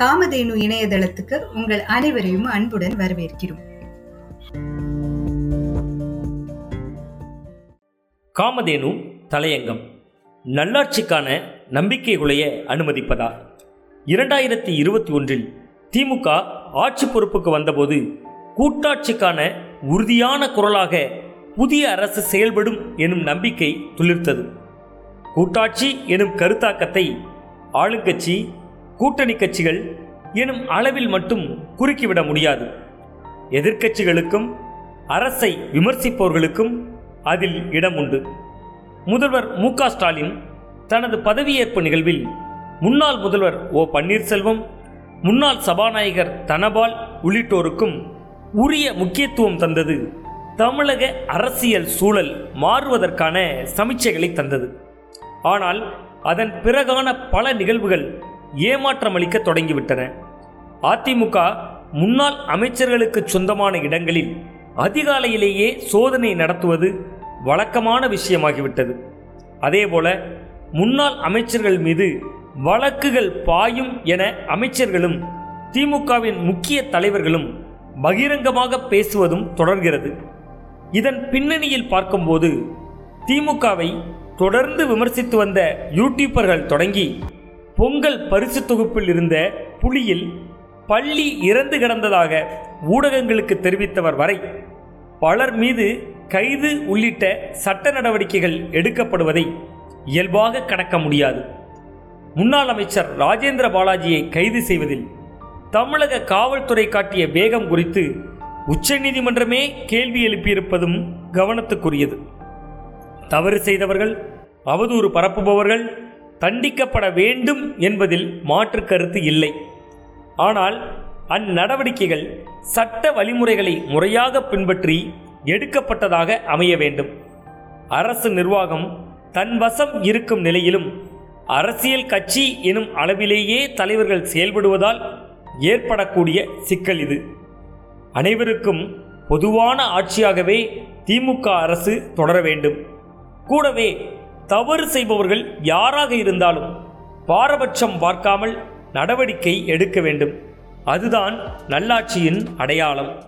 காமதேனு இணையதளத்துக்கு உங்கள் அனைவரையும் அன்புடன் வரவேற்கிறோம். காமதேனு தலையங்கம். நல்லாட்சிக்கான நம்பிக்கைகுலைய அனுமதிப்பதா? இரண்டாயிரத்தி இருபத்தி ஒன்றில் திமுக ஆட்சி பொறுப்புக்கு வந்தபோது கூட்டாட்சிக்கான உறுதியான குரலாக புதிய அரசு செயல்படும் எனும் நம்பிக்கை துளிர்த்தது. கூட்டாட்சி எனும் கருத்தாக்கத்தை ஆளுங்கட்சி கூட்டணி கட்சிகள் எனும் அளவில் மட்டும் குறுக்கிவிட முடியாது. எதிர்க்கட்சிகளுக்கும் அரசை விமர்சிப்பவர்களுக்கும் அதில் இடம் உண்டு. முதல்வர் மு க ஸ்டாலின் தனது பதவியேற்பு நிகழ்வில் முன்னாள் முதல்வர் ஓ பன்னீர்செல்வம் முன்னாள் சபாநாயகர் தனபால் உள்ளிட்டோருக்கும் உரிய முக்கியத்துவம் தந்தது. தமிழக அரசியல் சூழல் மாறுவதற்கான சமீட்சைகளை தந்தது. ஆனால் அதன் பிறகான பல நிகழ்வுகள் ஏமாற்றமளிக்க தொடங்கிவிட்டன. அதிமுக முன்னாள் அமைச்சர்களுக்கு சொந்தமான இடங்களில் அதிகாலையிலேயே சோதனை நடத்துவது வழக்கமான விஷயமாகிவிட்டது. அதேபோல முன்னாள் அமைச்சர்கள் மீது வழக்குகள் பாயும் என அமைச்சர்களும் திமுகவின் முக்கிய தலைவர்களும் பகிரங்கமாக பேசுவதும் தொடர்கிறது. இதன் பின்னணியில் பார்க்கும்போது திமுகவை தொடர்ந்து விமர்சித்து வந்த யூடியூபர்கள் தொடங்கி பொங்கல் பரிசு தொகுப்பில் இருந்த புலியில் பள்ளி இறந்து கிடந்ததாக ஊடகங்களுக்கு தெரிவித்தவர் வரை பலர் மீது கைது உள்ளிட்ட சட்ட நடவடிக்கைகள் எடுக்கப்படுவதை இயல்பாக கடக்க முடியாது. முன்னாள் அமைச்சர் ராஜேந்திர பாலாஜியை கைது செய்வதில் தமிழக காவல்துறை காட்டிய வேகம் குறித்து உச்சநீதிமன்றமே கேள்வி எழுப்பியிருப்பதும் கவனத்துக்குரியது. தவறு செய்தவர்கள் அவதூறு பரப்புபவர்கள் தண்டிக்கப்பட வேண்டும் என்பதில் மாற்று கருத்து இல்லை. ஆனால் அந்நடவடிக்கைகள் சட்ட வழிமுறைகளை முறையாக பின்பற்றி எடுக்கப்பட்டதாக அமைய வேண்டும். அரசு நிர்வாகம் தன் வசம் இருக்கும் நிலையிலும் அரசியல் கட்சி எனும் அளவிலேயே தலைவர்கள் செயல்படுவதால் ஏற்படக்கூடிய சிக்கல் இது. அனைவருக்கும் பொதுவான ஆட்சியாகவே திமுக அரசு தொடர வேண்டும். கூடவே தவறு செய்பவர்கள் யாராக இருந்தாலும் பாரபட்சம் பார்க்காமல் நடவடிக்கை எடுக்க வேண்டும். அதுதான் நல்லாட்சியின் அடையாளம்.